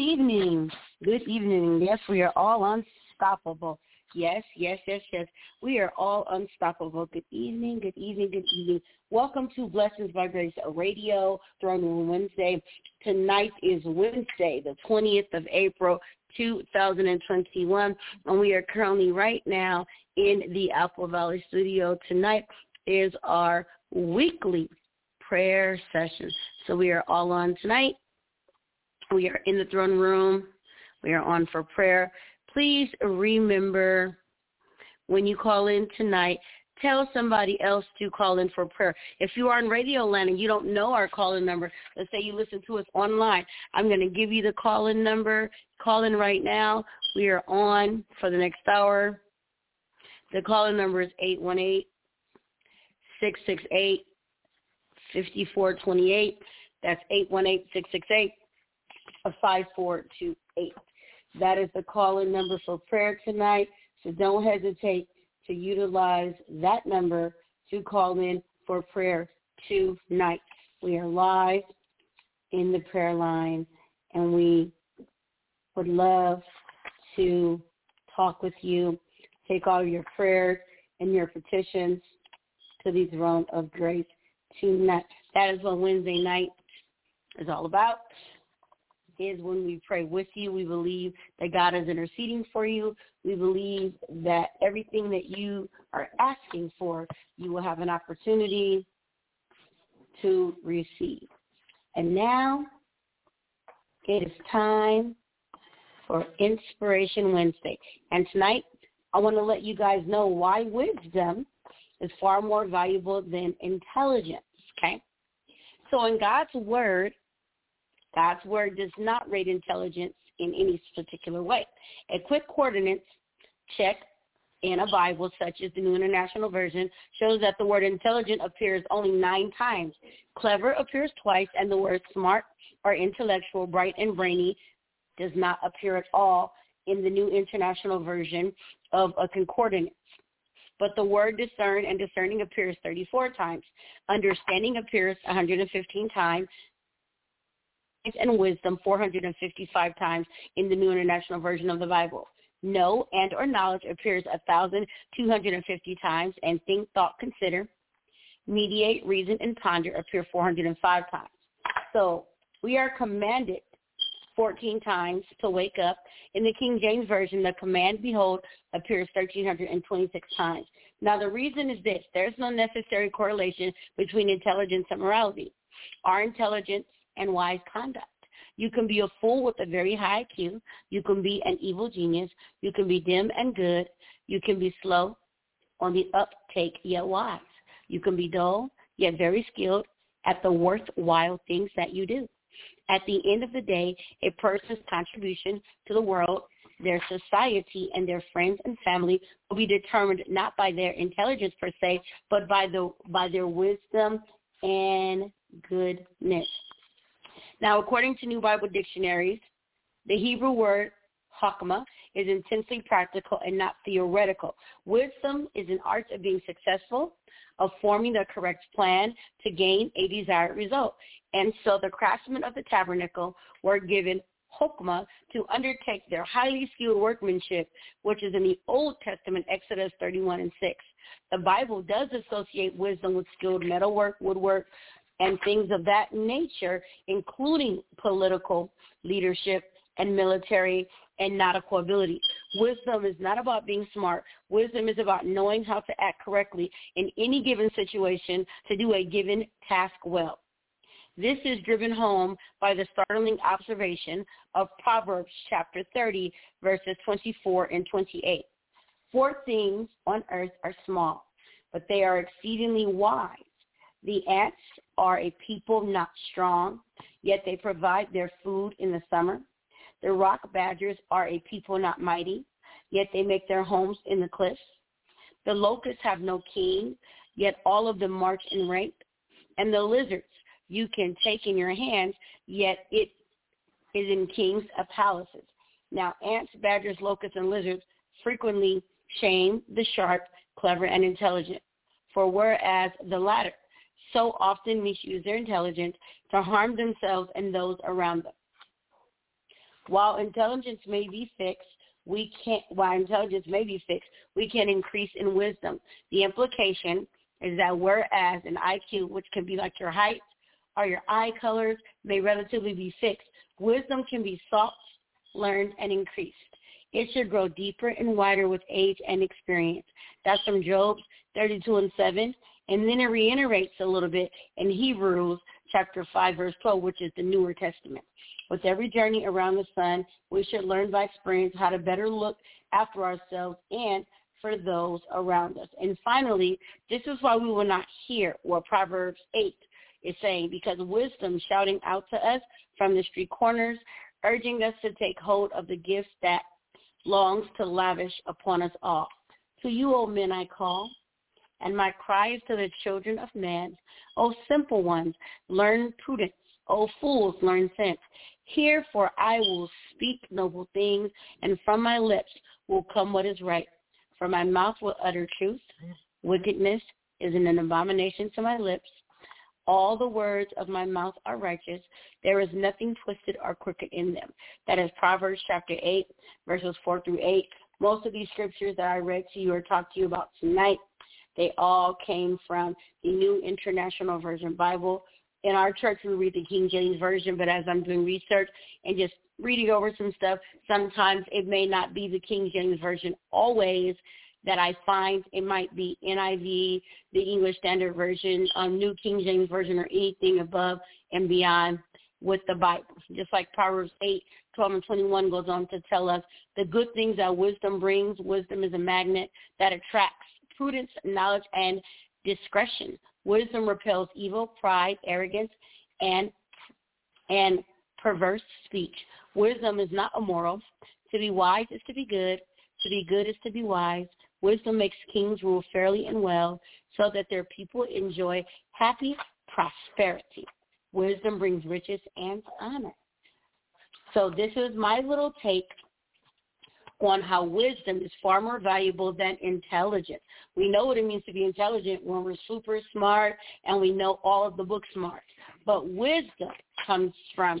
Evening. Good evening. Yes, we are all unstoppable. Yes, yes, yes, yes. We are all unstoppable. Good evening, good evening, good evening. Welcome to Blessings by Grace Radio, Throne Room Wednesday. Tonight is Wednesday, the 20th of April, 2021, and we are currently right now in the Apple Valley studio. Tonight is our weekly prayer session. So we are all on tonight we are in the throne room. We are on for prayer. Please remember when you call in tonight, tell somebody else to call in for prayer. If you are in Radio Land and you don't know our call-in number, let's say you listen to us online, I'm going to give you the call-in number. Call in right now. We are on for the next hour. The call-in number is 818-668-5428. That's 818-668 5428. That is the call-in number for prayer tonight. So don't hesitate to utilize that number to call in for prayer tonight. We are live in the prayer line and we would love to talk with you, take all your prayers and your petitions to the throne of grace tonight. That is what Wednesday night is all about is when we pray with you. We believe that God is interceding for you. We believe that everything that you are asking for, you will have an opportunity to receive. And now it is time for Inspiration Wednesday. And tonight I want to let you guys know why wisdom is far more valuable than intelligence, okay? So in God's word, God's word does not rate intelligence in any particular way. A quick concordance check in a Bible, such as the New International Version, shows that the word intelligent appears only nine times. Clever appears twice, and the word smart or intellectual, bright and brainy does not appear at all in the New International Version of a concordance. But the word discern and discerning appears 34 times. Understanding appears 115 times and wisdom 455 times in the New International Version of the Bible. Know and or knowledge appears 1,250 times, and think, thought, consider, mediate, reason, and ponder appear 405 times. So we are commanded 14 times to wake up. In the King James Version, the command behold appears 1,326 times. Now the reason is this. There's no necessary correlation between intelligence and morality. Our intelligence and wise conduct. You can be a fool with a very high IQ. You can be an evil genius. You can be dim and good. You can be slow on the uptake yet wise. You can be dull yet very skilled at the worthwhile things that you do. At the end of the day, a person's contribution to the world, their society, and their friends and family will be determined not by their intelligence per se, but by the by their wisdom and goodness. Now, according to New Bible dictionaries, the Hebrew word hakma is intensely practical and not theoretical. Wisdom is an art of being successful, of forming the correct plan to gain a desired result. And so the craftsmen of the tabernacle were given hokmah to undertake their highly skilled workmanship, which is in the Old Testament, Exodus 31 and 6. The Bible does associate wisdom with skilled metalwork, woodwork, and things of that nature, including political leadership and military and nautical ability. Wisdom is not about being smart. Wisdom is about knowing how to act correctly in any given situation to do a given task well. This is driven home by the startling observation of Proverbs chapter 30, verses 24 and 28. Four things on earth are small, but they are exceedingly wise. The ants are a people not strong, yet they provide their food in the summer. The rock badgers are a people not mighty, yet they make their homes in the cliffs. The locusts have no king, yet all of them march in rank. And the lizards you can take in your hands, yet it is in kings of palaces. Now ants, badgers, locusts, and lizards frequently shame the sharp, clever, and intelligent. For whereas the latter so often misuse their intelligence to harm themselves and those around them. While intelligence may be fixed, we can't, while intelligence may be fixed, we can increase in wisdom. The implication is that whereas an IQ, which can be like your height or your eye colors, may relatively be fixed, wisdom can be sought, learned, and increased. It should grow deeper and wider with age and experience. That's from Job 32 and 7 and then it reiterates a little bit in Hebrews chapter 5, verse 12, which is the Newer Testament. With every journey around the sun, we should learn by experience how to better look after ourselves and for those around us. And finally, this is why we will not hear what Proverbs 8 is saying, because wisdom shouting out to us from the street corners, urging us to take hold of the gifts that longs to lavish upon us all. To you, O men, I call, and my cry is to the children of men. O simple ones, learn prudence. O fools, learn sense. Hear, for I will speak noble things, and from my lips will come what is right. For my mouth will utter truth. Wickedness is an abomination to my lips. All the words of my mouth are righteous. There is nothing twisted or crooked in them. That is Proverbs chapter 8, verses 4 through 8. Most of these scriptures that I read to you or talked to you about tonight they all came from the New International Version Bible. In our church, we read the King James Version, but as I'm doing research and just reading over some stuff, sometimes it may not be the King James Version always that I find. It might be NIV, the English Standard Version, um, New King James Version, or anything above and beyond. with the Bible. Just like Proverbs 8, 12, and 21 goes on to tell us the good things that wisdom brings. Wisdom is a magnet that attracts prudence, knowledge, and discretion. Wisdom repels evil, pride, arrogance, and and perverse speech. Wisdom is not immoral. To be wise is to be good. To be good is to be wise. Wisdom makes kings rule fairly and well so that their people enjoy happy prosperity. Wisdom brings riches and honor. So this is my little take on how wisdom is far more valuable than intelligence. We know what it means to be intelligent when we're super smart and we know all of the book smarts. But wisdom comes from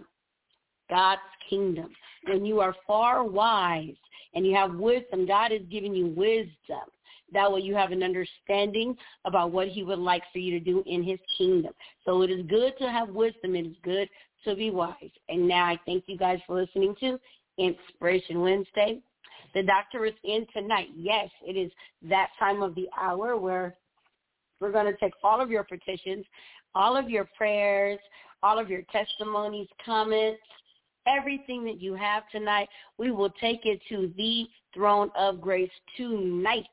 God's kingdom. When you are far wise and you have wisdom, God is giving you wisdom. That way you have an understanding about what he would like for you to do in his kingdom. So it is good to have wisdom. It is good to be wise. And now I thank you guys for listening to Inspiration Wednesday. The doctor is in tonight. Yes, it is that time of the hour where we're going to take all of your petitions, all of your prayers, all of your testimonies, comments, everything that you have tonight. We will take it to the throne of grace tonight.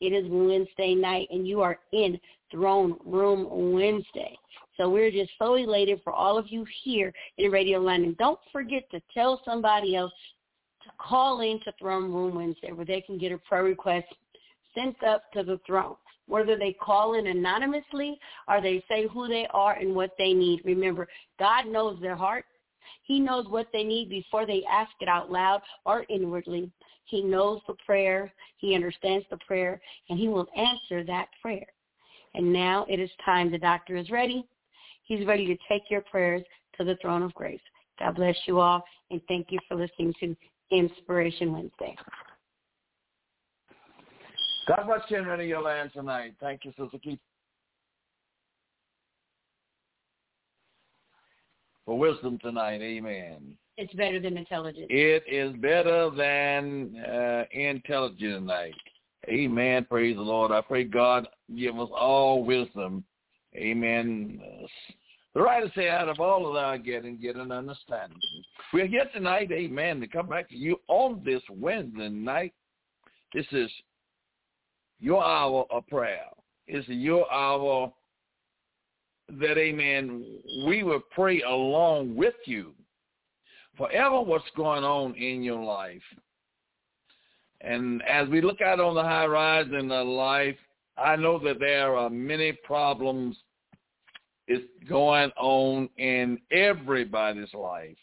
It is Wednesday night, and you are in Throne Room Wednesday. So we're just so elated for all of you here in Radio Land. And don't forget to tell somebody else call in to Throne Room Wednesday where they can get a prayer request sent up to the throne. Whether they call in anonymously or they say who they are and what they need. Remember, God knows their heart. He knows what they need before they ask it out loud or inwardly. He knows the prayer. He understands the prayer, and he will answer that prayer. And now it is time. The doctor is ready. He's ready to take your prayers to the throne of grace. God bless you all, and thank you for listening to Inspiration Wednesday. God bless you and your land tonight. Thank you, Suzuki. For wisdom tonight, amen. It's better than intelligence. It is better than uh, intelligence tonight. Amen. Praise the Lord. I pray God give us all wisdom. Amen. The writer say, out of all of that I get get an understanding. We're here tonight, amen, to come back to you on this Wednesday night. This is your hour of prayer. It's your hour that, amen, we will pray along with you forever what's going on in your life. And as we look out on the horizon of life, I know that there are many problems is going on in everybody's life.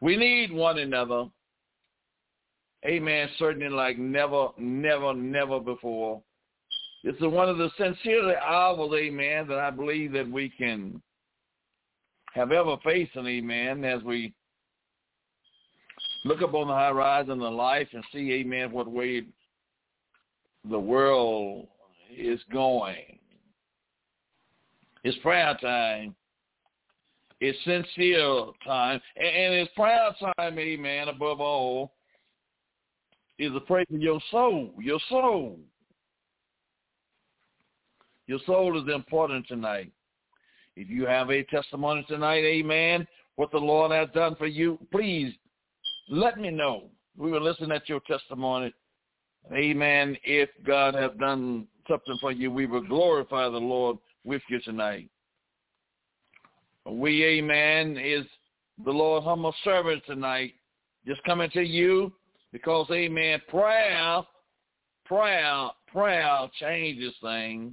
We need one another. Amen. Certainly like never, never, never before. It's one of the sincerely hours, amen, that I believe that we can have ever faced an amen as we look up on the horizon of life and see, amen, what way the world is going. It's prayer time. It's sincere time. And it's prayer time, amen, above all, is a prayer for your soul. Your soul. Your soul is important tonight. If you have a testimony tonight, amen, what the Lord has done for you, please let me know. We will listen at your testimony. Amen. If God has done something for you, we will glorify the Lord with you tonight. We, amen, is the Lord humble servant tonight. Just coming to you because, amen, prayer, prayer, prayer changes things.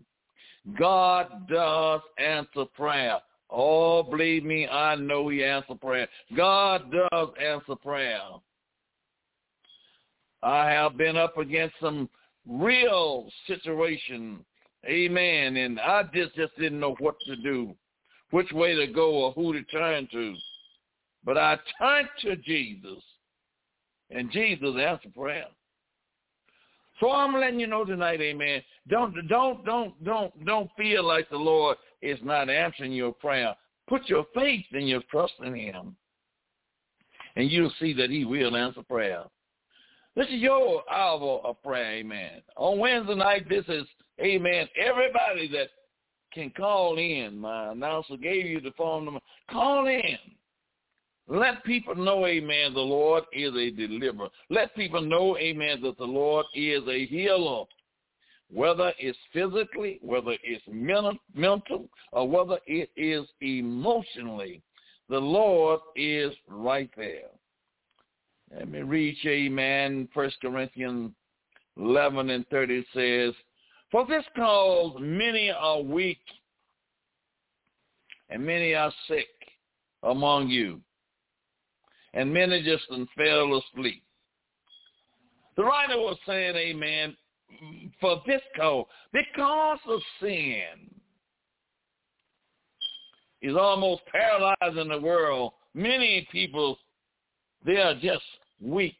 God does answer prayer. Oh, believe me, I know he answers prayer. God does answer prayer. I have been up against some real situation. Amen. And I just, just didn't know what to do, which way to go or who to turn to. But I turned to Jesus, and Jesus answered prayer. So I'm letting you know tonight, amen. Don't don't don't don't don't feel like the Lord is not answering your prayer. Put your faith and your trust in him. And you'll see that he will answer prayer. This is your hour of prayer, amen. On Wednesday night, this is, amen, everybody that can call in. My announcer gave you the phone number. Call in. Let people know, amen, the Lord is a deliverer. Let people know, amen, that the Lord is a healer. Whether it's physically, whether it's mental, or whether it is emotionally, the Lord is right there. Let me read you, amen, First Corinthians 11 and 30 says, For this cause many are weak and many are sick among you, and many just fell asleep. The writer was saying, amen, for this cause, because of sin is almost paralyzing the world. Many people, they are just weak.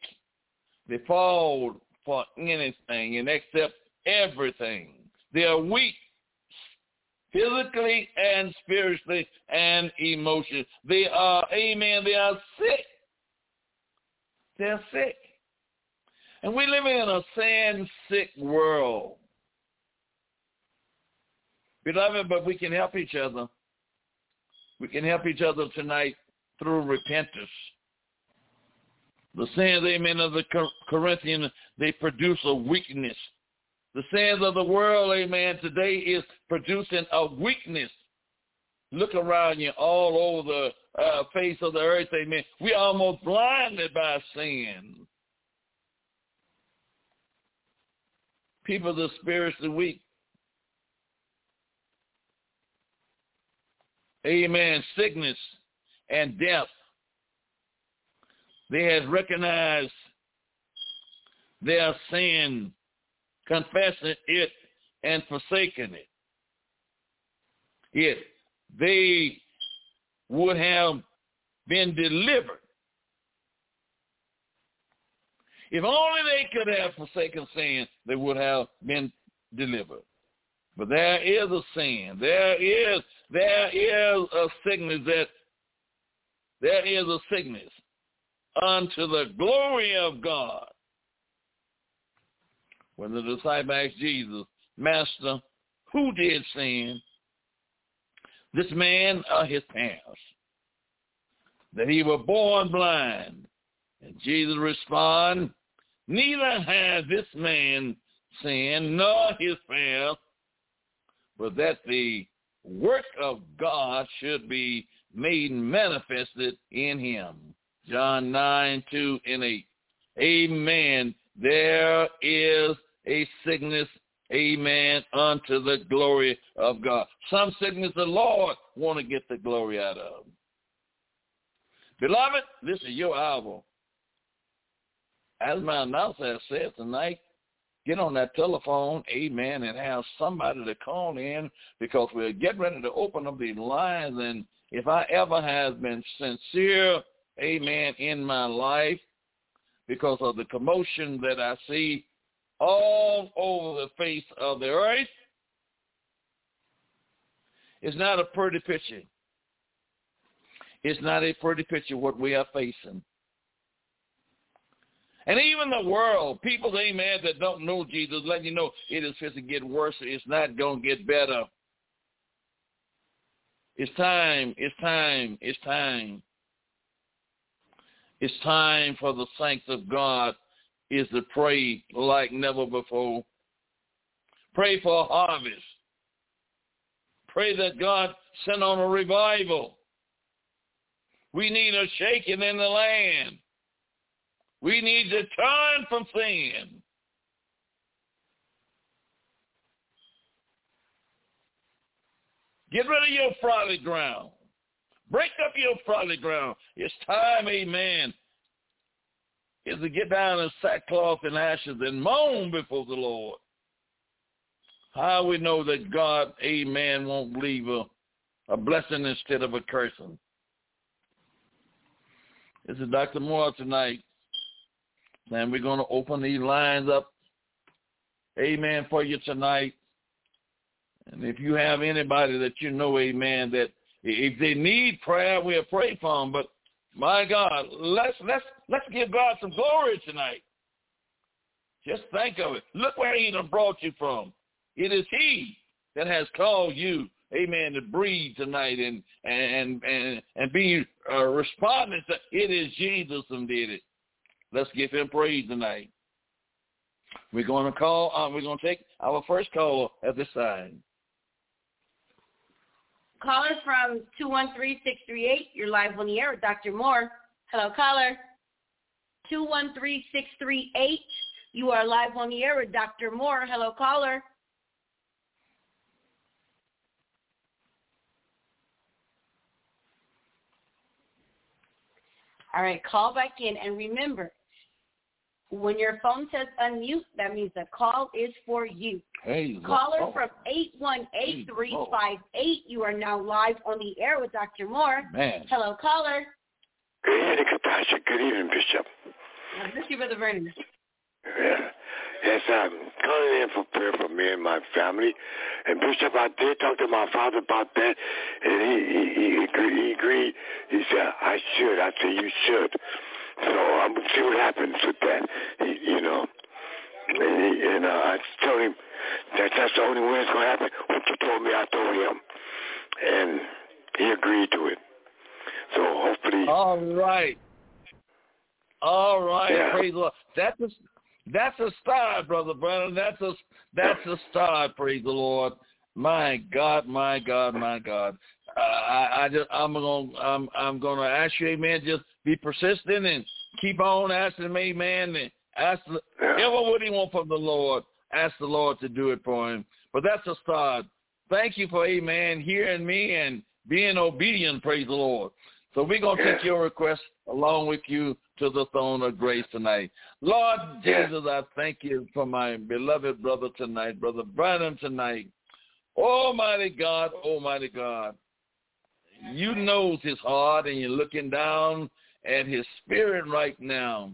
They fall for anything and accept everything. They are weak physically and spiritually and emotionally. They are, amen, they are sick. They're sick. And we live in a sin sick world. Beloved, but we can help each other. We can help each other tonight through repentance. The sins, amen, of the Corinthian, they produce a weakness. The sins of the world, amen, today is producing a weakness. Look around you all over the uh, face of the earth, amen. We're almost blinded by sin. People are spiritually weak. Amen. Sickness and death they had recognized their sin, confessing it, and forsaking it. Yet they would have been delivered. If only they could have forsaken sin, they would have been delivered. But there is a sin. There is there is a sickness that there is a sickness unto the glory of God. When the disciple asked Jesus, Master, who did sin? This man or his parents? That he was born blind. And Jesus responded, Neither has this man sinned nor his parents, but that the work of God should be made manifested in him. John 9, 2 and 8. Amen. There is a sickness, amen, unto the glory of God. Some sickness the Lord want to get the glory out of. Beloved, this is your hour. As my announcer said tonight, get on that telephone, amen, and have somebody to call in because we're getting ready to open up these lines. And if I ever have been sincere amen, in my life because of the commotion that I see all over the face of the earth. It's not a pretty picture. It's not a pretty picture what we are facing. And even the world, people, amen, that don't know Jesus, letting you know it is going to get worse. It's not going to get better. It's time. It's time. It's time. It's time for the saints of God is to pray like never before. Pray for a harvest. Pray that God send on a revival. We need a shaking in the land. We need to turn from sin. Get rid of your fallow ground. Break up your fallow ground. It's time, amen, is to get down in sackcloth and ashes and moan before the Lord. How we know that God, amen, won't leave a, a blessing instead of a cursing. This is Dr. Moore tonight. And we're going to open these lines up, amen, for you tonight. And if you have anybody that you know, amen, that if they need prayer, we'll pray for them. But my God, let's let's let's give God some glory tonight. Just think of it. Look where He done brought you from. It is He that has called you amen, to breathe tonight and and and and be uh, responding to it is Jesus who did it. Let's give him praise tonight. We're going to call. Um, we're going to take our first call at this time. Caller from 213-638. You're live on the air with Dr. Moore. Hello, caller. 213-638. You are live on the air with Dr. Moore. Hello, caller. All right, call back in. And remember, when your phone says unmute, that means the call is for you. Hey, Caller oh, from 818-358. You are now live on the air with Dr. Moore. Man. Hello, caller. Good evening, Katasha. Good evening, Bishop. Uh, This is Brother Vernon. Yeah. Yes, I'm calling in for prayer for me and my family. And Bishop, I did talk to my father about that, and he he, he, agreed, he agreed. He said I should. I said you should. So I'm gonna see what happens with that. He, you know, and, he, and uh, I told him that that's the only way it's gonna happen. What you told me, I told him, and he agreed to it. So hopefully, All right. All right. Yeah. Praise the Lord. That's a, that's a start, Brother Brennan. That's a that's a start, praise the Lord. My God, my God, my God. Uh, I, I just I'm gonna I'm I'm gonna ask you, Amen. Just be persistent and keep on asking him, Amen. And ask the, ever what he want from the Lord. Ask the Lord to do it for him. But that's a start. Thank you for Amen hearing me and being obedient. Praise the Lord. So we're gonna take your request along with you to the throne of grace tonight. Lord Jesus, I thank you for my beloved brother tonight, Brother Branham tonight. Almighty God, Almighty God, you knows his heart and you're looking down at his spirit right now.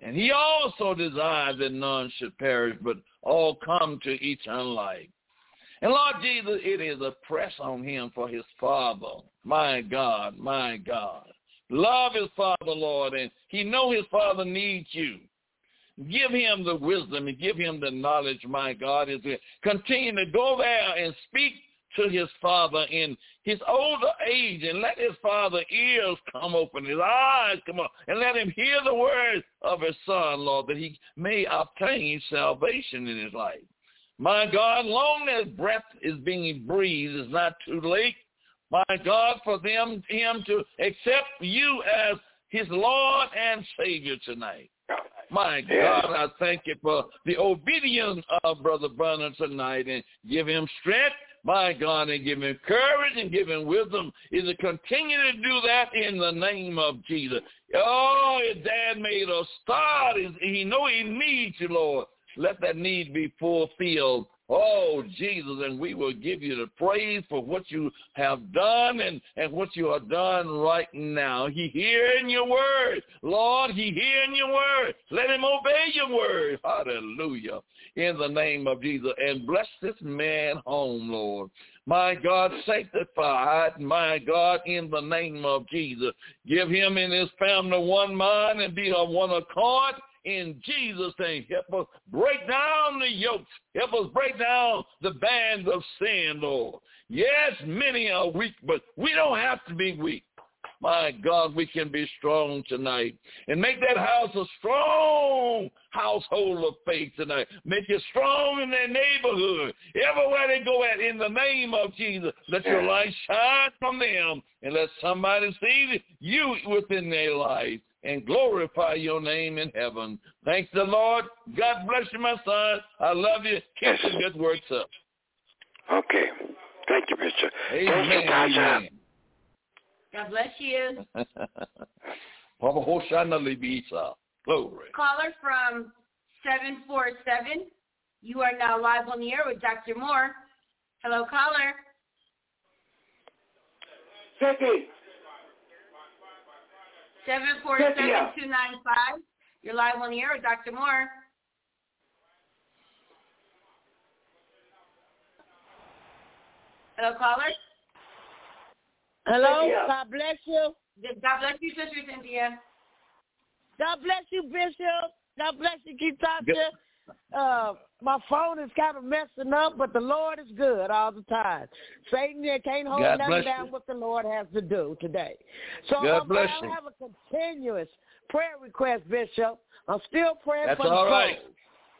And he also desires that none should perish, but all come to eternal life. And Lord Jesus, it is a press on him for his father. My God, my God. Love his father, Lord, and he know his father needs you. Give him the wisdom and give him the knowledge, my God, is we continue to go there and speak to his father in his older age and let his father ears come open, his eyes come up, and let him hear the words of his son, Lord, that he may obtain salvation in his life. My God, long as breath is being breathed, it's not too late. My God, for them him to accept you as his Lord and Savior tonight. My God, I thank you for the obedience of Brother Branham tonight and give him strength, my God, and give him courage and give him wisdom is to continue to do that in the name of Jesus. Oh, his dad made a start. He- know he needs you, Lord. Let that need be fulfilled. Oh, Jesus, and we will give you the praise for what you have done and, and what you are done right now. He hearing your word. Lord, he hearing your word. Let him obey your word. Hallelujah. In the name of Jesus. And bless this man home, Lord. My God, sanctified, my God, in the name of Jesus. Give him and his family one mind and be of one accord in Jesus' name. Help us break down the yokes. Help us break down the bands of sin, Lord. Yes, many are weak, but we don't have to be weak. My God, we can be strong tonight and make that house a strong household of faith tonight. Make it strong in their neighborhood. Everywhere they go at, in the name of Jesus, let your light shine from them and let somebody see you within their life and glorify your name in heaven. Thanks the Lord. God bless you, my son. I love you. Keep the good works up. okay. Thank you, Bishop. Thank you, Amen. Amen. God bless you. Papa Hoshana Libisa. Glory. Caller from 747. You are now live on the air with Dr. Moore. Hello, caller. Vicky, 747-295. You're live on the air with Dr. Moore. Hello, caller. Hello, Cynthia. God bless you. God bless you, Sister Cynthia. God bless you, Bishop. God bless you, Ketasha. Uh, my phone is kind of messing up, but the Lord is good all the time. Satan there can't hold God nothing down you. what the Lord has to do today. So God bless you. have a continuous prayer request, Bishop. I'm still praying That's for the all souls.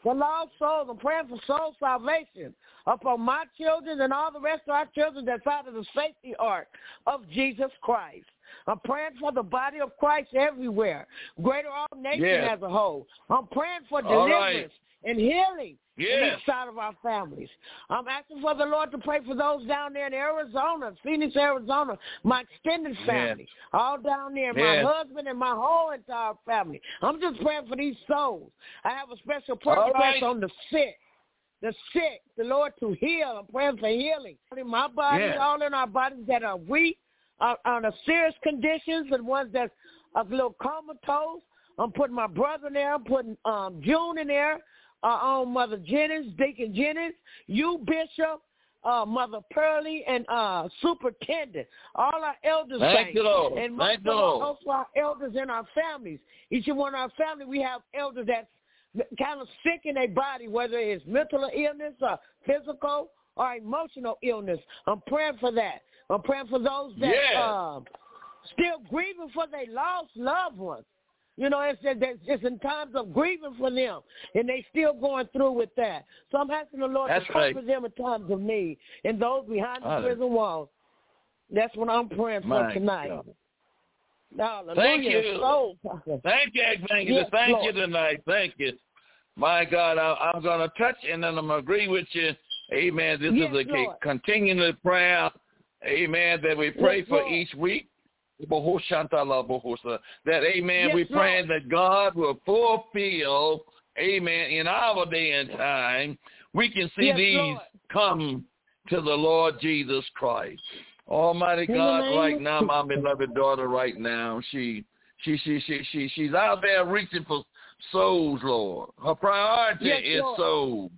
The lost souls. I'm praying for soul salvation upon my children and all the rest of our children that's out of the safety ark of Jesus Christ. I'm praying for the body of Christ everywhere, greater all nation Yes. as a whole. I'm praying for All deliverance right. and healing Yes. each side of our families. I'm asking for the Lord to pray for those down there in Arizona, Phoenix, Arizona, my extended family, all down there, my husband and my whole entire family. I'm just praying for these souls. I have a special prayer right. on the sick. The sick, the Lord to heal. I'm praying for healing in my body, all in our bodies that are weak, are on the serious conditions, and ones that's a little comatose. I'm putting my brother in there. I'm putting um, June in there. Uh, own Mother Jennings, Deacon Jennings, you Bishop, uh, Mother Pearlie, and uh, Superintendent. All our elders. Thank you, Lord. And most of our, also our elders in our families. Each and one of our family, we have elders that's kind of sick in their body, whether it's mental illness or physical or emotional illness. I'm praying for that. I'm praying for those that um, still grieving for their lost loved ones. You know, it's, it's it's in times of grieving for them, and they still going through with that. So I'm asking the Lord That's to right. comfort them in times of need, and those behind the prison walls. That's what I'm praying for My tonight. God. Hallelujah. Thank you. So, Thank you, thank you, Yes, thank Lord. you tonight. Thank you. My God, I, I'm going to touch and then I'm going to agree with you. Amen. This Yes, is a Lord. continuing prayer. Amen. That we pray Yes, for Lord. each week. That amen, Yes, we pray Lord. that God will fulfill, amen, in our day and time. We can see Yes, these Lord. come to the Lord Jesus Christ. Almighty God, right now, my beloved daughter, right now, she she she she she she's out there reaching for souls, Lord. Her priority Yes, is Lord. souls.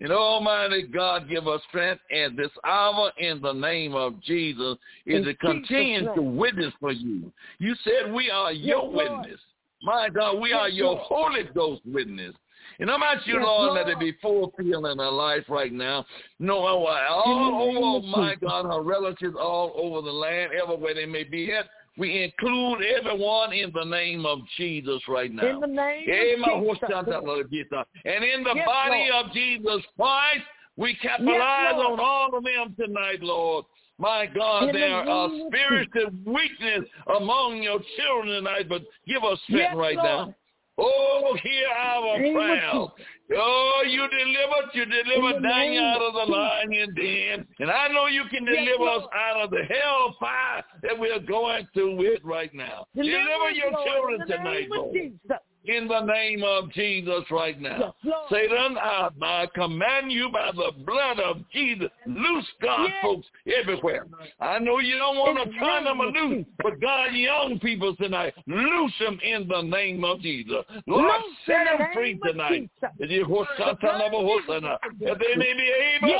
And Almighty God, give us strength at this hour in the name of Jesus is to continue to witness for you. You said we are your Lord. witness. My God, we Yes, are your Lord. Holy Ghost witness. And I'm asking you, Yes, Lord, let it be fulfilled in her life right now. No, all over, of oh my God, her relatives all over the land, everywhere they may be at. We include everyone in the name of Jesus right now. In the name Amen. of Jesus. And in the Yes, body Lord. of Jesus Christ, we capitalize Lord. on all of them tonight, Lord. My God, In the there are name of spiritual weakness among your children tonight, but give us strength Yes, right Lord. now. Oh, hear our prayer. Oh, you delivered, you delivered Daniel out of the lion den. And I know you can Yes, deliver us out of the hell fire that we're going through with right now. Deliver Deliver your Lord, children tonight, Lord. In the name of Jesus right now. Yes. Satan, I, I command you by the blood of Jesus, loose God Yes. folks everywhere. I know you don't want to turn them loose, but God, young people tonight, loose them in the name of Jesus. Lord, set the them free tonight. Jesus. That you- That they may be able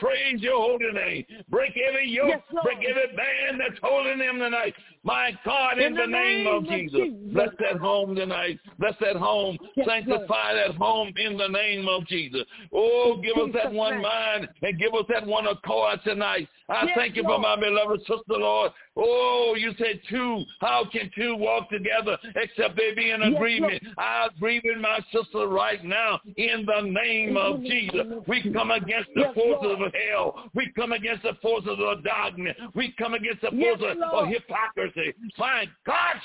praise your holy name. Break every yoke, Yes, break every band that's holding them tonight. My God, in, In the, the name, name of of Jesus. Jesus. Bless that home tonight. Bless that home. Yes, Sanctify that home in the name of Jesus. Oh, give us that one mind and give us that one accord tonight. I Yes, thank you for my beloved sister, Lord. Oh, you said two. How can two walk together except they be in agreement? I agree with my sister right now in the name of Jesus. We come against the forces Lord. Of hell. We come against the forces of darkness. We come against the Yes, forces of hypocrisy. My God,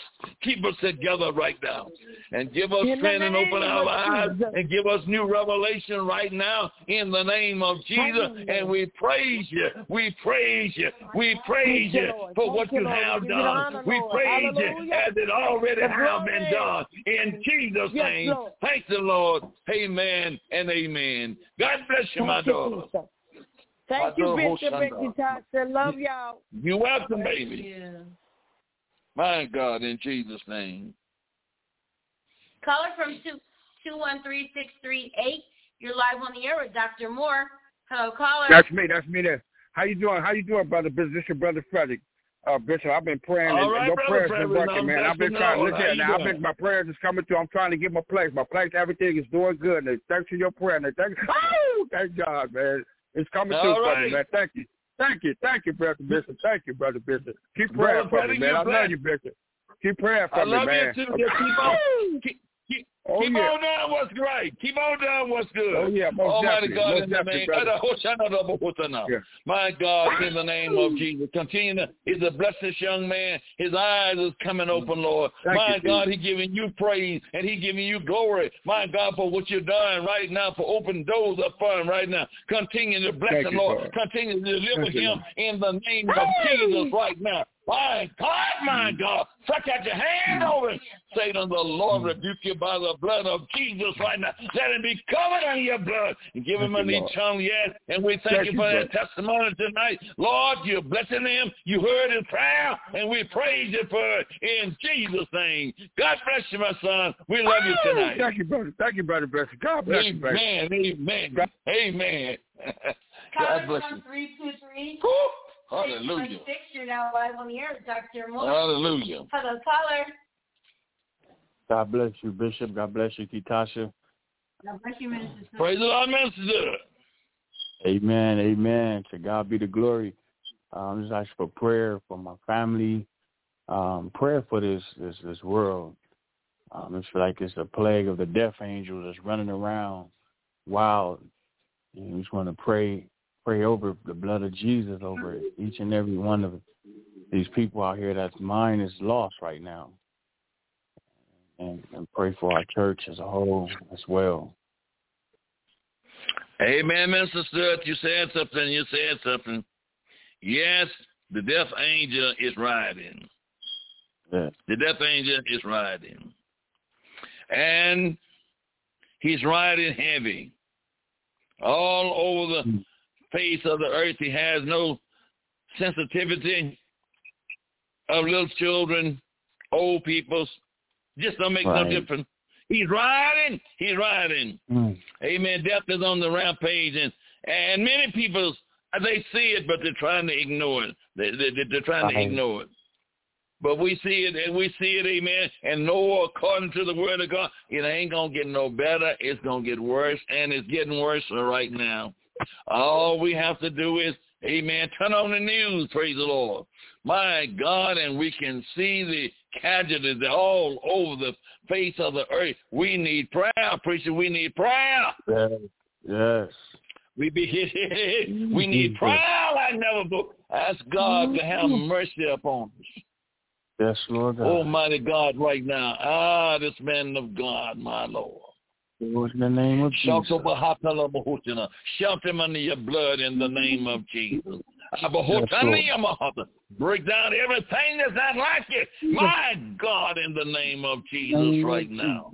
keep us together right now and give us In strength and open our eyes Jesus. and give us new revelation right now in the name of Jesus. And we praise you. We praise you. We praise you, for what you, have We give you the done. We praise you as it already has been done. In Jesus' name. Thank the Lord. Amen and amen. God bless you, my daughter. Jesus. Thank you, Adoro Bishop Hoshana. Ricky Thompson. Love y'all. You're welcome, baby. My God, in Jesus' name. Caller from two two one three six three eight. You're live on the air with Dr. Moore. Hello, caller. That's me. That's me there. How you doing? How you doing, brother? This is your brother Frederick. uh, Bishop, I've been praying, All right, and your brother, prayers been working, man. I've been bless trying. Look Lord. here How you now. I've doing? been my prayers is coming through. I'm trying to get my place. My place, everything is doing good. And thanks for your prayer. And thank, oh, thank God, man. It's coming through right. man. Thank you. Thank you. Thank you, Brother Bishop. Thank you, Brother Bishop. Keep Brother praying for me, man. I love you, Bishop. Keep praying for I me, man. you too. Keep on, keep, keep, Oh, keep yeah. on doing what's right. Keep on doing what's good. Oh, yeah, most Almighty definitely, God, most in the definitely, name, brother. Yeah. my God, in the name of Jesus, continue. To, he's a blessed young man. His eyes is coming mm. open, Lord. Thank my you, God, Jesus. he giving you praise and he giving you glory. My God, for what you're doing right now, for open doors up for him right now. Continue to bless Thank him, you, Lord. Lord. Continue to deliver Thank him Lord. in the name of Jesus right now. My God, my mm. God, stretch out your hand over him. Satan, the Lord mm. rebuke you by the blood of Jesus right now. Let him be covered in your blood and give him Thank an you, Lord. eternal yes. And we thank, Thank you you, for that brother. testimony tonight. Lord, you're blessing him. You heard his prayer, and we praise you for it in Jesus' name. God bless you, my son. We love you tonight. Thank you, brother. Thank you, brother Bishop. God bless you, baby. Amen. Amen. Amen. God bless you. 323. Hallelujah. Six, you're now live on the air, Dr. Moore. Hallelujah. Hello, caller. God bless you, Bishop. God bless you, Kitasha. God bless you, Minister. Praise the Lord, Minister. Amen. Amen. To God be the glory. Um, just ask for prayer for my family. Um, prayer for this this this world. Um, it's like it's a plague of the death angel that's running around wild. And we just want to pray pray over the blood of Jesus over each and every one of these people out here that's mind is lost right now. And, and pray for our church as a whole as well. Amen, Minister Stewart. You said something. You said something. Yes, the death angel is riding. Yeah. The death angel is riding. And he's riding heavy. All over the hmm. face of the earth. He has no sensitivity of little children, old peoples. Just don't make no difference. He's riding. He's riding. Mm. Amen. Death is on the rampage, and and many people they see it, but they're trying to ignore it. They, they, they're trying to ignore it. But we see it, and we see it, amen. And know according to the word of God, it ain't gonna get no better. It's gonna get worse, and it's getting worse right now. All we have to do is, amen, turn on the news, praise the Lord. My God, and we can see casualties all over the face of the earth. We need prayer, preacher. We need prayer. Yes. Yes. We be we mm-hmm. need prayer like never before. Ask God to have mm-hmm. mercy upon us. Yes, Lord God. Almighty God, right now. Ah, this man of God, my Lord. Lord, in the name of Jesus. Shout him under your blood in the name of mm-hmm. Jesus. Abahotani Yamahata. Break down everything that's not like it. My God, in the name of Jesus right now.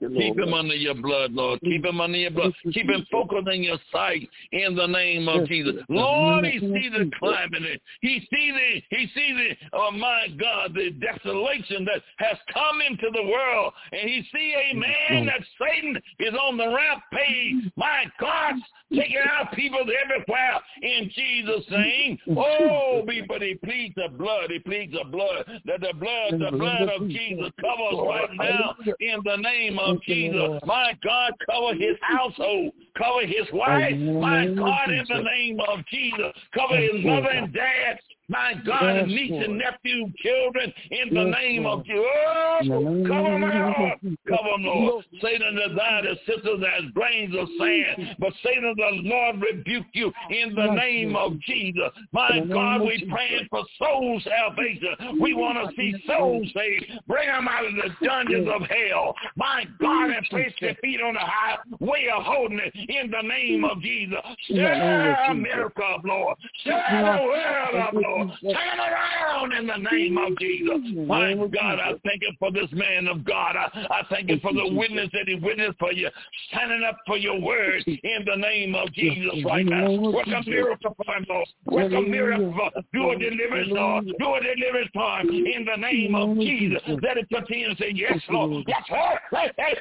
Keep him under your blood, Lord. Keep him under your blood. Keep him focused in your sight in the name of Jesus. Lord, he see the climate. He sees the, he see the, oh my God, the desolation that has come into the world. And he see, amen, that Satan is on the rampage. My God, taking out people everywhere in Jesus' name. Oh, be- but he pleads the blood. He pleads the blood. That the blood, the blood of Jesus covers right now in the name of Jesus. My God, cover his household. Cover his wife. My God, in the name of Jesus. Cover his mother and dad. My God, and niece and nephew, children, in the name of Jesus. Oh, cover them, Lord. Cover them, Lord. Satan desire to sisters as grains of sand. But Satan, the Lord rebuke you in the name of Jesus. My God, we praying for soul salvation. We want to see souls saved. Bring them out of the dungeons of hell. My God, and place their feet on the high way of holding it in the name of Jesus. Stir America Lord. Stir the world up, Lord. Turn around in the name of Jesus. My God, I thank you for this man of God. I, I thank you for the witness that he witnessed for you, standing up for your word in the name of Jesus right now. Work a miracle for him, Lord. Work a miracle for Do a deliverance, Lord. Do a deliverance for him in the name of Jesus. Let it continue to say, yes, Lord. Yes, Lord.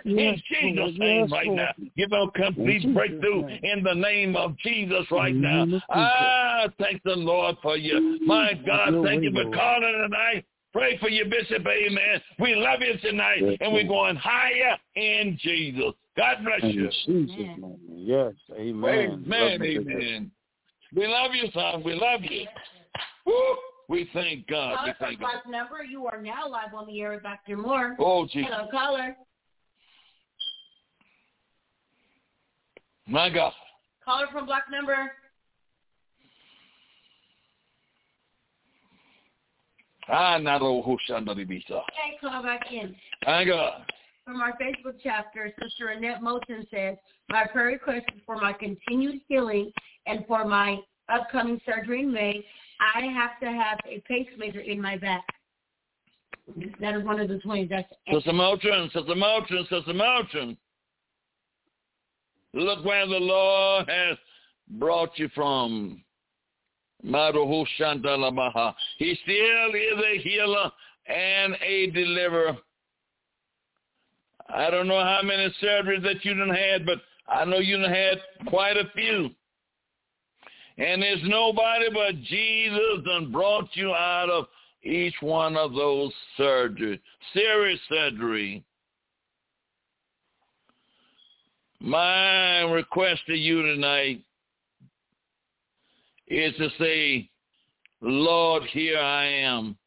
In Jesus' name right now. Give him a complete breakthrough in the name of Jesus right now. Ah, thank the Lord for you My God, thank you for calling tonight. Pray for your bishop, amen. We love you tonight, yes, and we're going higher in Jesus. God bless you. Yes, amen. Amen, amen. We love you, son. We love you. Woo. We thank God. Caller we thank God. number. You are now live on the air with Dr. Moore. Oh, Jesus. Hello, caller. My God. Caller from block number. Ah, not old Hushandaribisa. Okay, call back in. My God. From our Facebook chapter, Sister Annette Moulton says, My prayer request is for my continued healing and for my upcoming surgery in May. I have to have a pacemaker in my back. That is one of the twins. That's Sister Moulton, Sister Moulton, Sister Moulton. Look where the Lord has brought you from. He still is a healer and a deliverer. I don't know how many surgeries that you done had, but I know you done had quite a few. And there's nobody but Jesus done brought you out of each one of those surgeries, serious surgery. My request to you tonight is to say, Lord, here I am.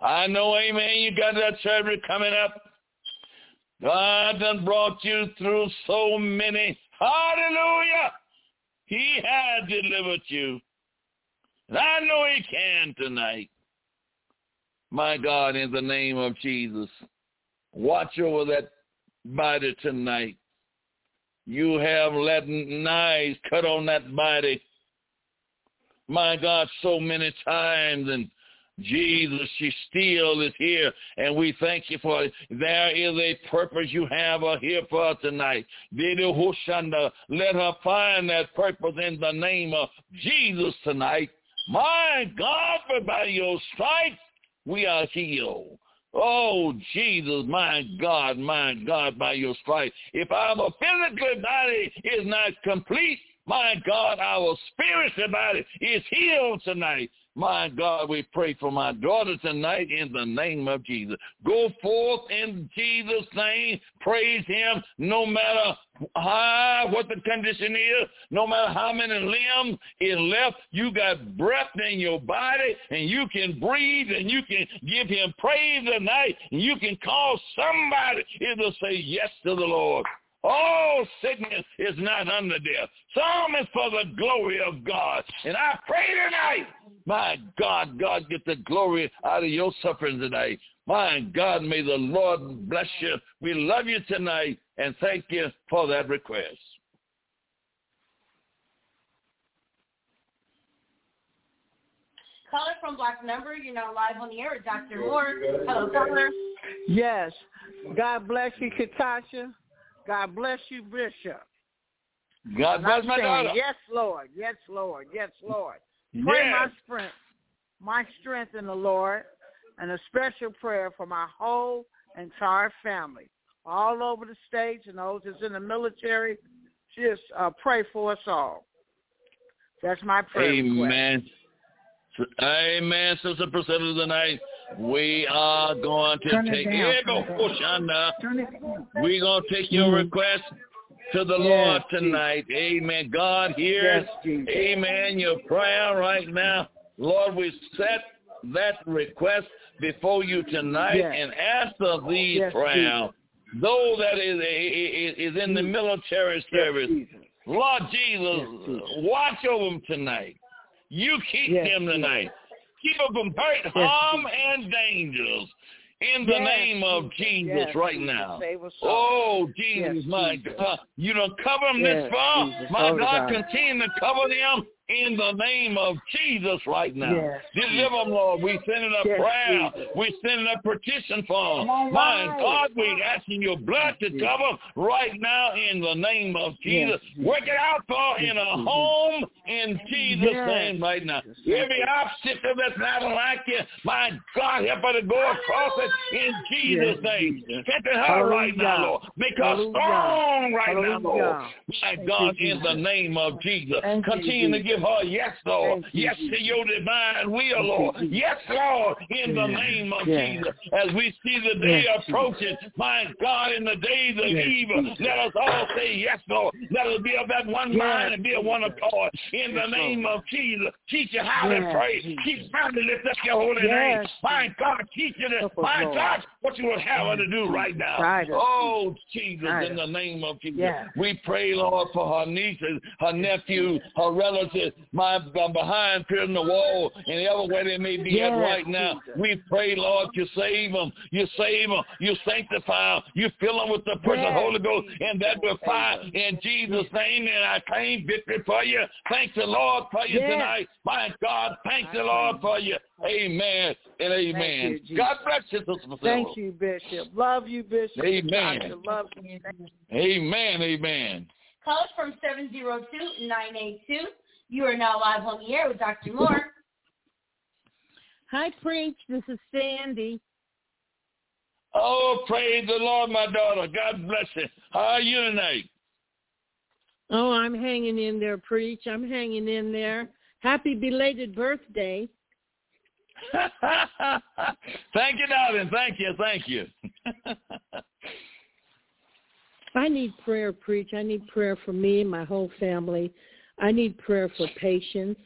I know, amen, you got that surgery coming up. God done brought you through so many. Hallelujah. He has delivered you. And I know he can tonight. My God, in the name of Jesus, watch over that body tonight. You have let knives cut on that body. My God, so many times and Jesus, she still is here, and we thank you for it. There is a purpose you have here for us tonight. Let her find that purpose in the name of Jesus tonight. My God, but by your stripes we are healed. Oh, Jesus, my God, my God, by your stripes. If our physical body is not complete, my God, our spiritual body is healed tonight. My God, we pray for my daughter tonight in the name of Jesus. Go forth in Jesus' name. Praise him no matter how, what the condition is, no matter how many limbs is left. You got breath in your body and you can breathe and you can give him praise tonight and you can call somebody to say yes to the Lord. All sickness is not under death. Some is for the glory of God. And I pray tonight, my God, God, get the glory out of your suffering tonight. My God, may the Lord bless you. We love you tonight and thank you for that request. Caller from Black Number, you're now live on the air with Dr. Moore. Hello, caller. Yes. God bless you, Katasha. God bless you, Bishop. God bless my daughter. Yes, Lord. Yes, Lord. Yes, Lord. Pray yes. my strength, my strength in the Lord, and a special prayer for my whole entire family, all over the states and those that's in the military. Just uh, pray for us all. That's my prayer. Amen. Request. Amen, Sister Priscilla tonight. We are going to Turn take it down. We're going to take your Mm. request to the Yes, Lord tonight. Amen. God hears, Yes, Jesus. amen, your prayer right now. Lord, we set that request before you tonight Yes. and answer these Yes, prayers. Though that is, is, is in the military service, Lord Jesus, watch over them tonight. You keep them tonight. Keep them from hurt, harm, and dangers. In the Yes, name of Jesus. Yes, right oh, Jesus. now. Oh, Jesus, Yes, my Jesus. God. You don't cover them this far. My God, God. continue to cover them in the name of Jesus right now. Yes. Deliver them, Lord. We sending a Yes, prayer. Jesus. We sending a petition for them. My right. God, we're asking your blood to cover right now in the name of Jesus. Yes, Work it out for in a home in Jesus' name right now. Every obstacle that's not like you, my God, help her to go across it in Jesus' Yes, name. Strengthen her right now, Lord. Make her strong right now, Lord. My God, in the name of Jesus. Continue to Jesus. Give her yes, Lord. Yes to your divine will, Lord. Yes, Lord, in the name of. Jesus. As we see the day approaching, my God, in the days of evil, let us all say yes, Lord. Let us be of that one mind and be of one accord. In the name of Jesus, teach you how to pray. Teach to lift up your holy name. My God, teach you to, Help my. God, what you will have her to do right now. Oh, Jesus, in the name of Jesus. We pray, Lord, for her nieces, her nephews, her relatives, my uh, behind prison the wall, and everywhere they may be at right now. We pray, Lord, you save them, you save them, you sanctify them, you fill them with the precious Yes, Holy Ghost, Jesus. and that will fire Amen. in Jesus' name. And I claim victory for you. Thank the Lord for you Yes. tonight. My God, thank I the Lord for you. Amen and amen. you, God bless you, Sister Priscilla. Thank you, Bishop. Love you, Bishop. Amen. Doctor, Love you. Amen, amen. Call from 702-982. You are now live on the air with Dr. Moore. Hi, Preach. This is Sandy. Oh, praise the Lord, my daughter. God bless you. How are you tonight? Oh, I'm hanging in there, Preach. I'm hanging in there. Happy belated birthday. thank you, darling. Thank you. Thank you. I need prayer, Preach. I need prayer for me and my whole family. I need prayer for patience.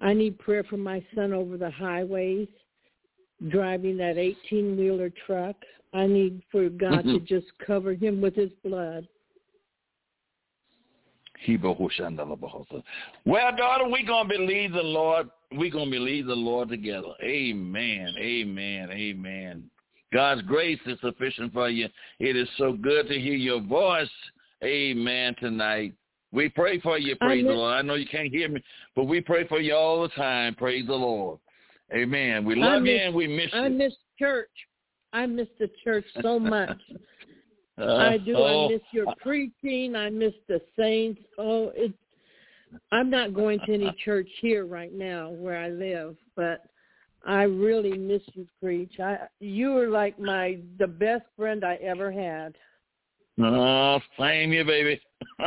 I need prayer for my son over the highways, driving that 18-wheeler truck. I need for God to mm-hmm. just cover him with his blood. well, daughter, we're going to believe the Lord. We're going to believe the Lord together. Amen. Amen. Amen. God's grace is sufficient for you. It is so good to hear your voice. Amen. Tonight. We pray for you. Praise the Lord. I know you can't hear me, but we pray for you all the time. Praise the Lord. Amen. We love you and we miss you. I miss church. I miss the church so much. Uh, I do. oh, I miss your preaching. I miss the saints. Oh, it's. I'm not going to any church here right now where I live, but I really miss you, preach. I you were like my the best friend I ever had. Oh, same here, baby.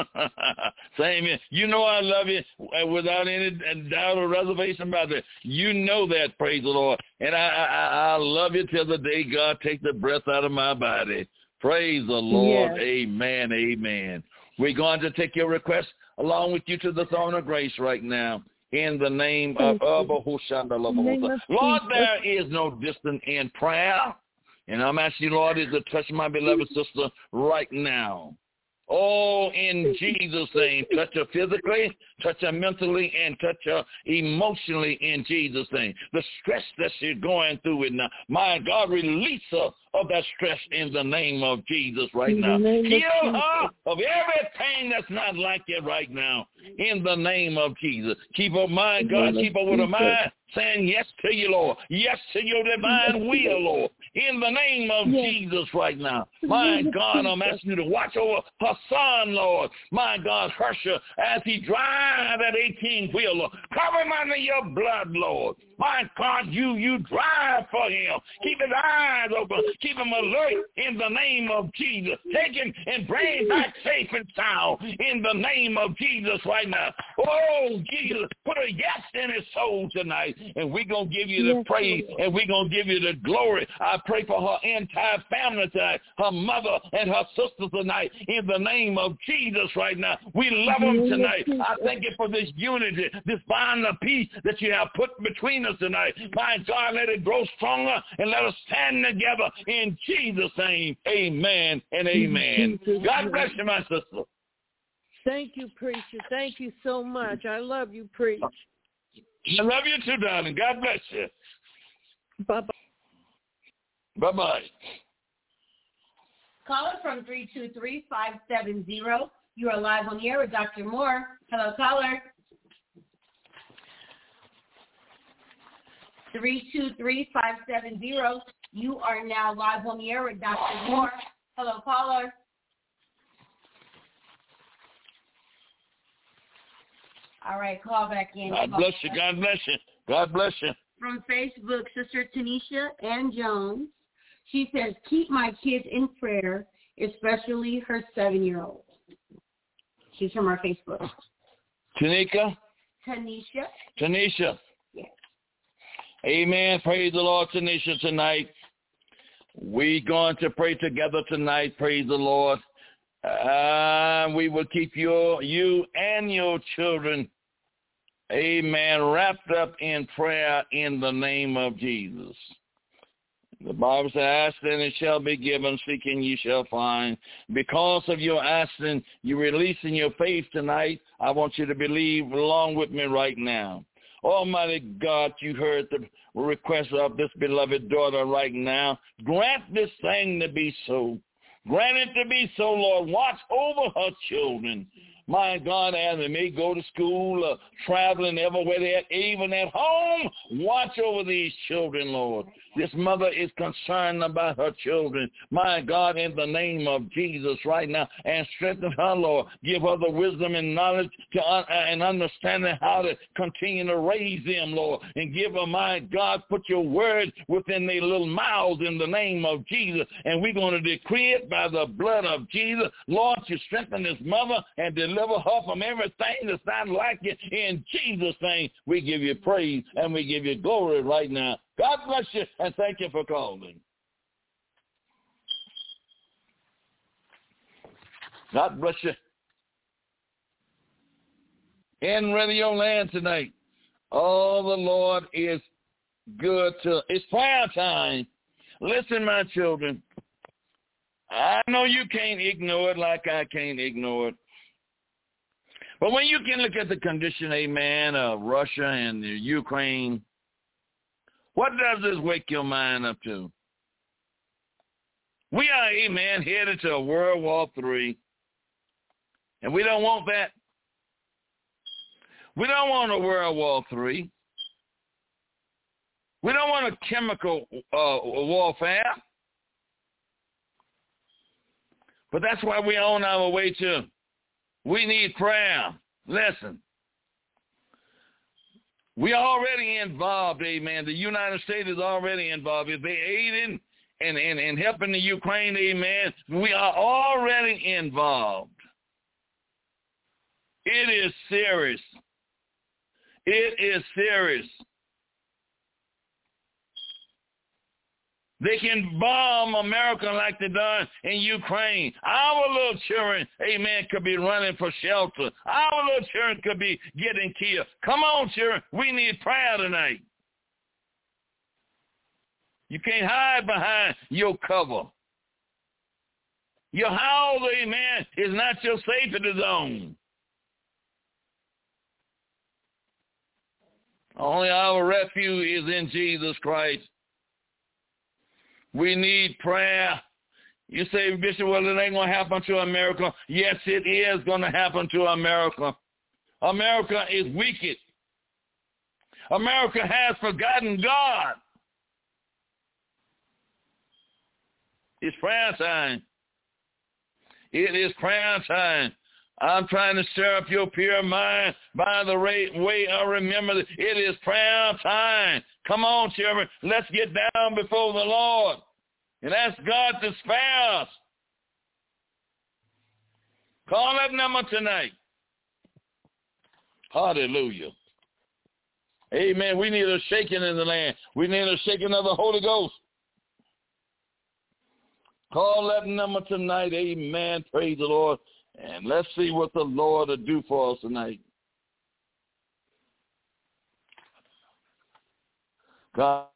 same here. You know I love you uh, without any doubt or reservation about that. You know that, praise the Lord. And I, I, I love you till the day God takes the breath out of my body. Praise the Lord. Yes. Amen. Amen. We're going to take your request along with you to the throne of grace right now. In the name of Thank you. Abba In the name Hushanda of Lord, there is no distance in prayer. And I'm asking you, Lord, is to touch my beloved sister right now. Oh, in Jesus' name, touch her physically, touch her mentally, and touch her emotionally in Jesus' name. The stress that she's going through it now, my God, release her Oh, of that stress in the name of Jesus right In now. Heal her of everything that's not like you right now in the name of Jesus. Keep her mind, God, keep her with a mind saying yes to you, Lord. Yes to your divine will, Lord. In the name of Yes. Jesus right now. My God, I'm asking you to watch over her son, Lord. My God, Hersher, as he drives that 18-wheeler. Cover him under your blood, Lord. My God, you you drive for him. Keep his eyes open. Keep him alert in the name of Jesus. Take him and bring him back safe and sound in the name of Jesus right now. Oh, Jesus, put a yes in his soul tonight. And we're going to give you the Yes, praise and we're going to give you the glory. I pray for her entire family tonight, her mother and her sisters tonight in the name of Jesus right now. We love them tonight. I thank you for this unity, this bond of peace that you have put between us tonight. My God, let it grow stronger and let us stand together in Jesus' name. Amen and amen. God bless you, my sister. Thank you, preacher. Thank you so much. I love you, preach. I love you too, darling. God bless you. Bye bye. Bye-bye. Caller from 323-570. You are live on the air with Dr. Moore. Hello, caller. 323-570. You are now live on the air with Dr. Moore. Hello, caller. All right, call back in. God bless you. God bless you. God bless you. From Facebook, Sister Tanisha Ann Jones. She says, keep my kids in prayer, especially her seven-year-old. She's from our Facebook. Tanika? Tanisha. Tanisha. Amen. Praise the Lord, Tanisha, tonight. we going to pray together tonight. Praise the Lord. Uh, we will keep your, you and your children, amen, wrapped up in prayer in the name of Jesus. The Bible says, ask and it shall be given, seeking you shall find. Because of your asking, you're releasing your faith tonight. I want you to believe along with me right now. Almighty God, you heard the request of this beloved daughter right now. Grant this thing to be so. Grant it to be so, Lord. Watch over her children. My God, as they may go to school, uh, traveling everywhere they're at, even at home, watch over these children, Lord. This mother is concerned about her children. My God, in the name of Jesus right now, and strengthen her, Lord. Give her the wisdom and knowledge to uh, and understanding how to continue to raise them, Lord. And give her, my God, put your word within their little mouths in the name of Jesus. And we're going to decree it by the blood of Jesus. Lord, you strengthen this mother and deliver her from everything that's not like it. In Jesus' name, we give you praise and we give you glory right now. God bless you and thank you for calling. God bless you. In radio land tonight, oh, the Lord is good to, it's prayer time. Listen, my children, I know you can't ignore it like I can't ignore it. But when you can look at the condition, amen, of Russia and the Ukraine, what does this wake your mind up to? We are, amen, headed to a World War III, and we don't want that. We don't want a World War III. We don't want a chemical uh, warfare. But that's why we're on our way to. We need prayer. Listen, we are already involved, amen. The United States is already involved. If they aiding and, and, and helping the Ukraine, amen, we are already involved. It is serious. It is serious. They can bomb America like they done in Ukraine. Our little children, amen, could be running for shelter. Our little children could be getting killed. Come on, children. We need prayer tonight. You can't hide behind your cover. Your house, amen, is not your safety zone. Only our refuge is in Jesus Christ. We need prayer. You say, Bishop, well, it ain't going to happen to America. Yes, it is going to happen to America. America is wicked. America has forgotten God. It's prayer time. It is prayer time. I'm trying to stir up your pure mind by the way I remember that it is prayer time. Come on, children. Let's get down before the Lord and ask God to spare us. Call that number tonight. Hallelujah. Amen. We need a shaking in the land. We need a shaking of the Holy Ghost. Call that number tonight. Amen. Praise the Lord. And let's see what the Lord will do for us tonight. God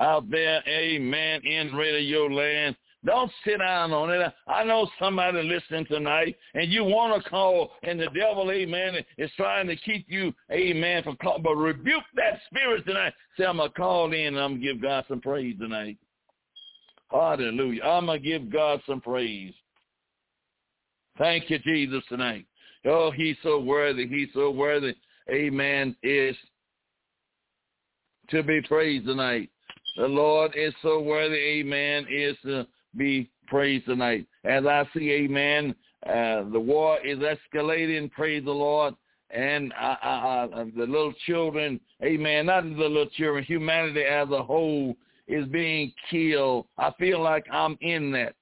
out there, amen, in radio land. Don't sit down on it. I know somebody listening tonight, and you want to call, and the devil, amen, is trying to keep you, amen, from calling. But rebuke that spirit tonight. Say, I'm going to call in, and I'm going to give God some praise tonight. Hallelujah. I'm going to give God some praise. Thank you, Jesus, tonight. Oh, he's so worthy. He's so worthy. Amen. Is to be praised tonight. The Lord is so worthy, amen, is to be praised tonight. As I see, amen, uh, the war is escalating, praise the Lord. And uh, uh, uh, the little children, amen, not the little children, humanity as a whole is being killed. I feel like I'm in that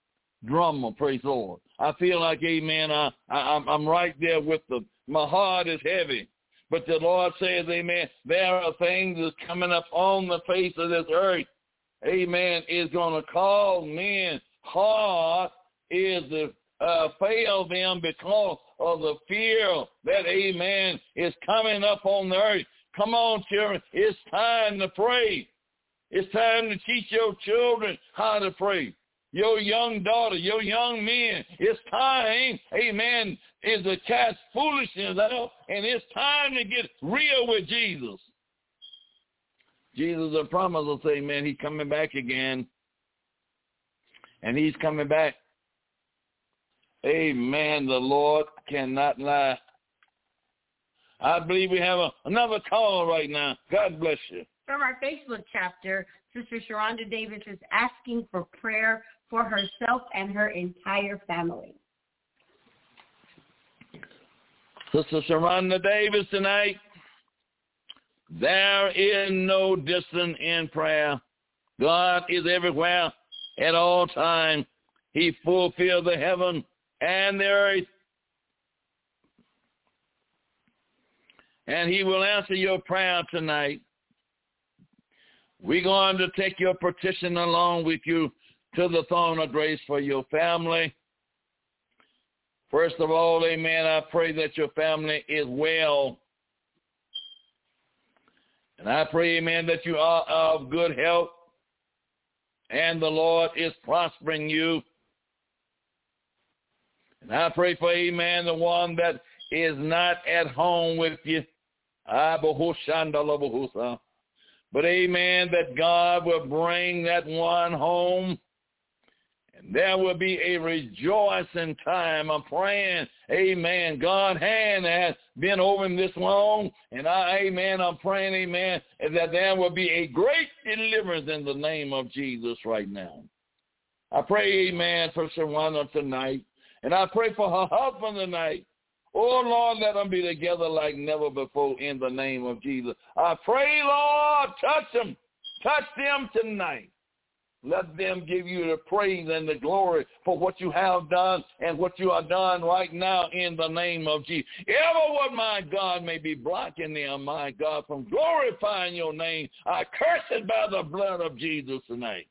drummer, praise the Lord. I feel like, amen, I, I, I'm right there with them. My heart is heavy. But the Lord says, amen, there are things that's coming up on the face of this earth. Amen, is going to cause men heart is to uh, fail them because of the fear that, amen, is coming up on the earth. Come on, children. It's time to pray. It's time to teach your children how to pray your young daughter, your young men. It's time, amen, is to cast foolishness out, and it's time to get real with Jesus. Jesus, I promise will say, man, he's coming back again. And he's coming back. Amen. The Lord cannot lie. I believe we have a, another call right now. God bless you. From our Facebook chapter, Sister Sharonda Davis is asking for prayer for herself and her entire family. Sister Sharonda Davis tonight, there is no distance in prayer. God is everywhere at all times. He fulfilled the heaven and the earth. And he will answer your prayer tonight. We're going to take your petition along with you to the throne of grace for your family. First of all, amen, I pray that your family is well. And I pray, amen, that you are of good health and the Lord is prospering you. And I pray for, amen, the one that is not at home with you. Ah, but amen, that God will bring that one home there will be a rejoicing time. I'm praying, amen. God's hand has been over him this long. And I, amen, I'm praying, amen, that there will be a great deliverance in the name of Jesus right now. I pray, amen, for Shawana tonight. And I pray for her husband tonight. Oh, Lord, let them be together like never before in the name of Jesus. I pray, Lord, touch them. Touch them tonight. Let them give you the praise and the glory for what you have done and what you are done right now in the name of Jesus. Ever what my God may be blocking them, my God, from glorifying your name, I curse it by the blood of Jesus tonight.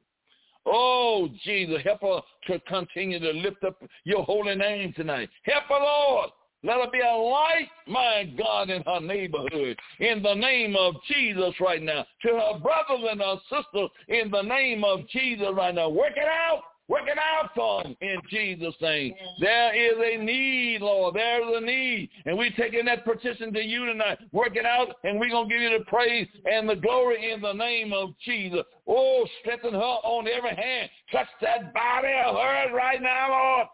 Oh, Jesus, help her to continue to lift up your holy name tonight. Help her, Lord, let her be a light, my God, in her neighborhood. In the name of Jesus right now. To her brothers and her sisters, in the name of Jesus right now. Work it out. Work it out for them in Jesus' name. There is a need, Lord. There is a need. And we're taking that petition to you tonight. Work it out, and we're going to give you the praise and the glory in the name of Jesus. Oh, strengthen her on every hand. Touch that body of hers right now, Lord.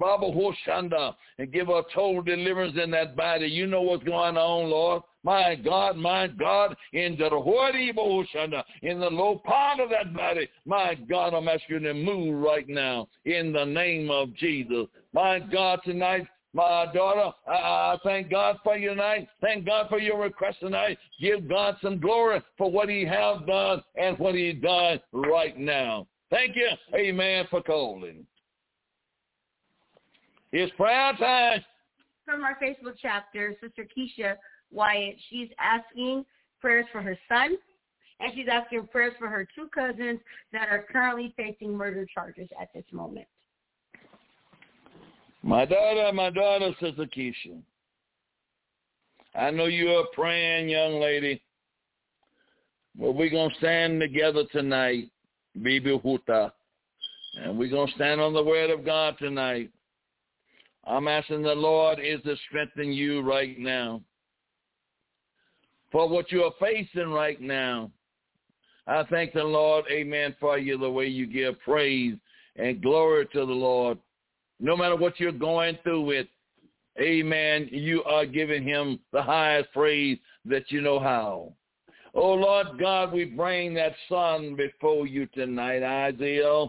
Baba Hoshanda, and give her total deliverance in that body. You know what's going on, Lord. My God, my God, in the Hoshanda, in the low part of that body, my God, I'm asking you to move right now in the name of Jesus. My God, tonight, my daughter, I, thank God for you tonight. Thank God for your request tonight. Give God some glory for what he has done and what he done right now. Thank you, amen, for calling. It's prayer time. From our Facebook chapter, Sister Keisha Wyatt, she's asking prayers for her son, and she's asking prayers for her two cousins that are currently facing murder charges at this moment. My daughter, my daughter, Sister Keisha. I know you're praying young lady. But we're going to stand together tonight, Bibi Huta. And we're going to stand on the word of God tonight. I'm asking the Lord is to strengthen you right now. For what you are facing right now. I thank the Lord, amen, for you, the way you give praise and glory to the Lord. No matter what you're going through with, amen, you are giving him the highest praise that you know how. Oh, Lord God, we bring that son before you tonight, Isaiah.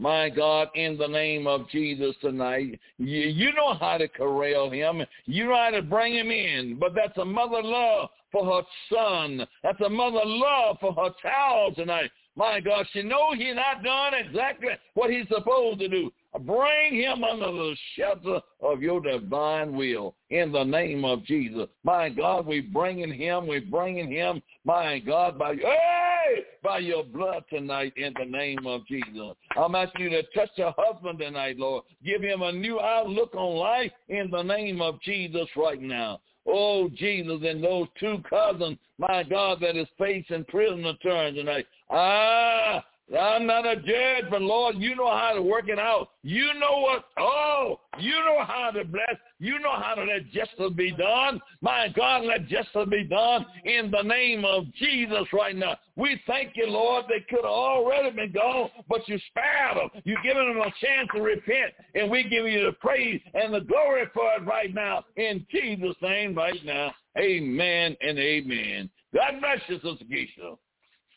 My God, in the name of Jesus tonight, you, you know how to corral him. You know how to bring him in. But that's a mother love for her son. That's a mother love for her child tonight. My God, she knows he's not done exactly what he's supposed to do. Bring him under the shelter of your divine will in the name of Jesus. My God, we're bringing him, We're bringing him, my God, by hey, by your blood tonight in the name of Jesus. I'm asking you to touch your husband tonight, Lord. Give him a new outlook on life in the name of Jesus right now. Oh, Jesus, and those two cousins, my God, that is facing prison term tonight. Ah, I'm not a judge, but Lord, you know how to work it out. You know what, oh, you know how to bless. You know how to let justice be done. My God, let justice be done in the name of Jesus right now. We thank you, Lord. They could have already been gone, but you spared them. You've given them a chance to repent, and we give you the praise and the glory for it right now in Jesus' name right now. Amen and amen. God bless you, Sister Keisha.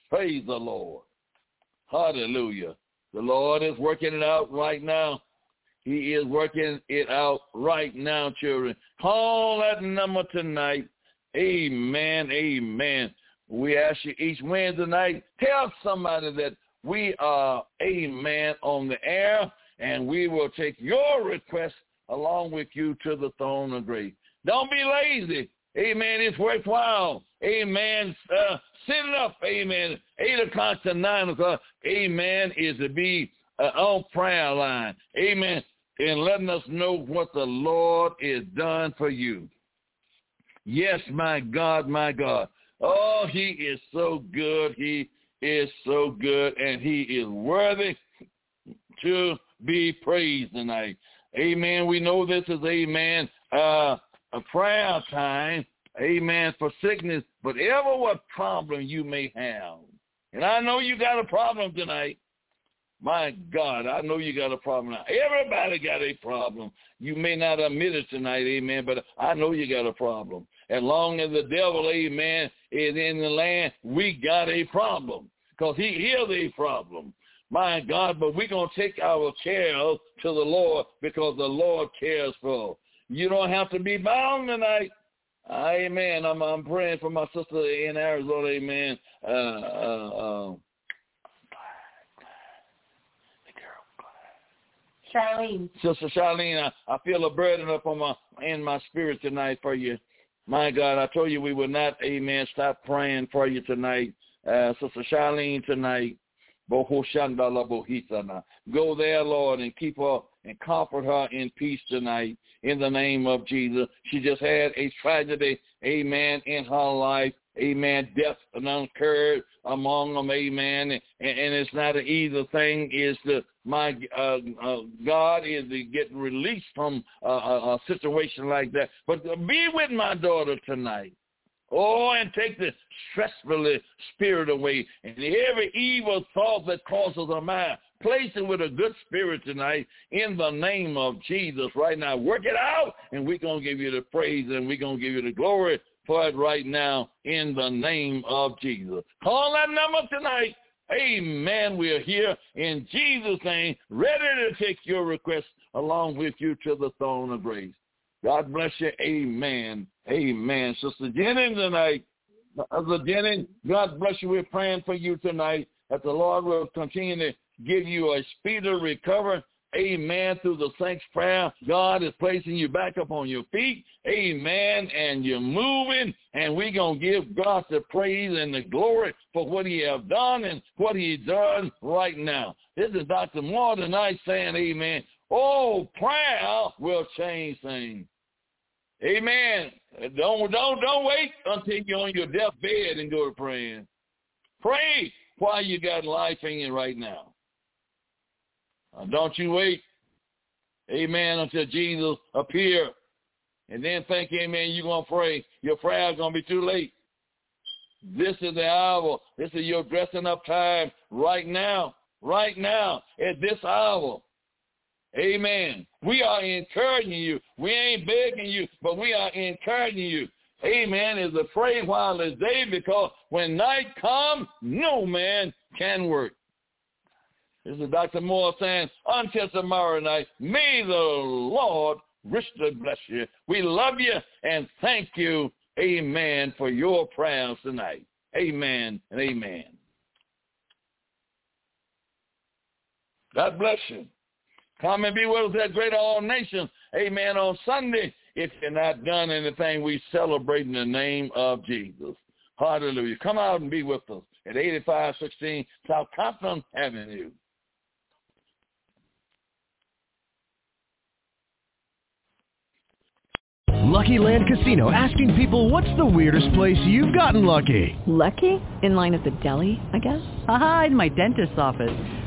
Praise the Lord. Hallelujah. The Lord is working it out right now. He is working it out right now, children. Call that number tonight. Amen. Amen. We ask you each Wednesday night, tell somebody that we are, amen, on the air, and we will take your request along with you to the throne of grace. Don't be lazy. Amen. It's worthwhile. Amen. Uh, set it up. Amen. 8 o'clock to 9 o'clock. Amen. Is to be uh, on prayer line. Amen. And letting us know what the Lord is done for you. Yes, my God, my God. Oh, he is so good. He is so good. And he is worthy to be praised tonight. Amen. We know this is, amen, uh, a prayer time, amen, for sickness, but ever what problem you may have. And I know you got a problem tonight. My God, I know you got a problem now. Everybody got a problem. You may not admit it tonight, amen, but I know you got a problem. As long as the devil, amen, is in the land, we got a problem because he is a problem. My God, but we're going to take our cares to the Lord because the Lord cares for you don't have to be bound tonight. Amen. I'm I'm praying for my sister in Arizona. Amen. Uh, uh, uh, Charlene. Sister Charlene, I, I feel a burden up on my in my spirit tonight for you. My God, I told you we would not, amen, stop praying for you tonight. Uh, Sister Charlene tonight. Go there, Lord, and keep her and comfort her in peace tonight in the name of Jesus. She just had a tragedy, amen, in her life. Amen. Death occurred among them. Amen. And, and it's not an easy thing. Is the my uh, uh, God is to get released from a, a situation like that. But be with my daughter tonight. Oh, and take the stressful spirit away and every evil thought that crosses our mind. Place it with a good spirit tonight in the name of Jesus right now. Work it out, and we're going to give you the praise and we're going to give you the glory for it right now in the name of Jesus. Call that number tonight. Amen. We are here in Jesus' name, ready to take your request along with you to the throne of grace. God bless you. Amen. Amen. Sister Jennings tonight. Sister Jennings, God bless you. We're praying for you tonight that the Lord will continue to give you a speedy recovery. Amen. Through the saints' prayer, God is placing you back up on your feet. Amen. And you're moving, and we're going to give God the praise and the glory for what he have done and what he's done right now. This is Dr. Moore tonight saying, amen. Oh, prayer will change things. Amen. Don't don't don't wait until you're on your deathbed and go to praying. Pray while you got life in you right now. Uh, don't you wait. Amen. Until Jesus appear. And then think, amen, you're going to pray. Your prayer's going to be too late. This is the hour. This is your dressing up time right now. Right now. At this hour. Amen. We are encouraging you. We ain't begging you, but we are encouraging you. amen, is afraid while it's day because when night comes, no man can work. This is Dr. Moore saying, until tomorrow night, may the Lord richly bless you. We love you and thank you, amen, for your prayers tonight. Amen and amen. God bless you. Come and be with us at Great All Nations, amen, on Sunday. If you're not done anything, we celebrate in the name of Jesus. Hallelujah. Come out and be with us at 8516 South Compton Avenue. Lucky Land Casino asking people what's the weirdest place you've gotten lucky? Lucky? In line at the deli, I guess? Aha, in my dentist's office.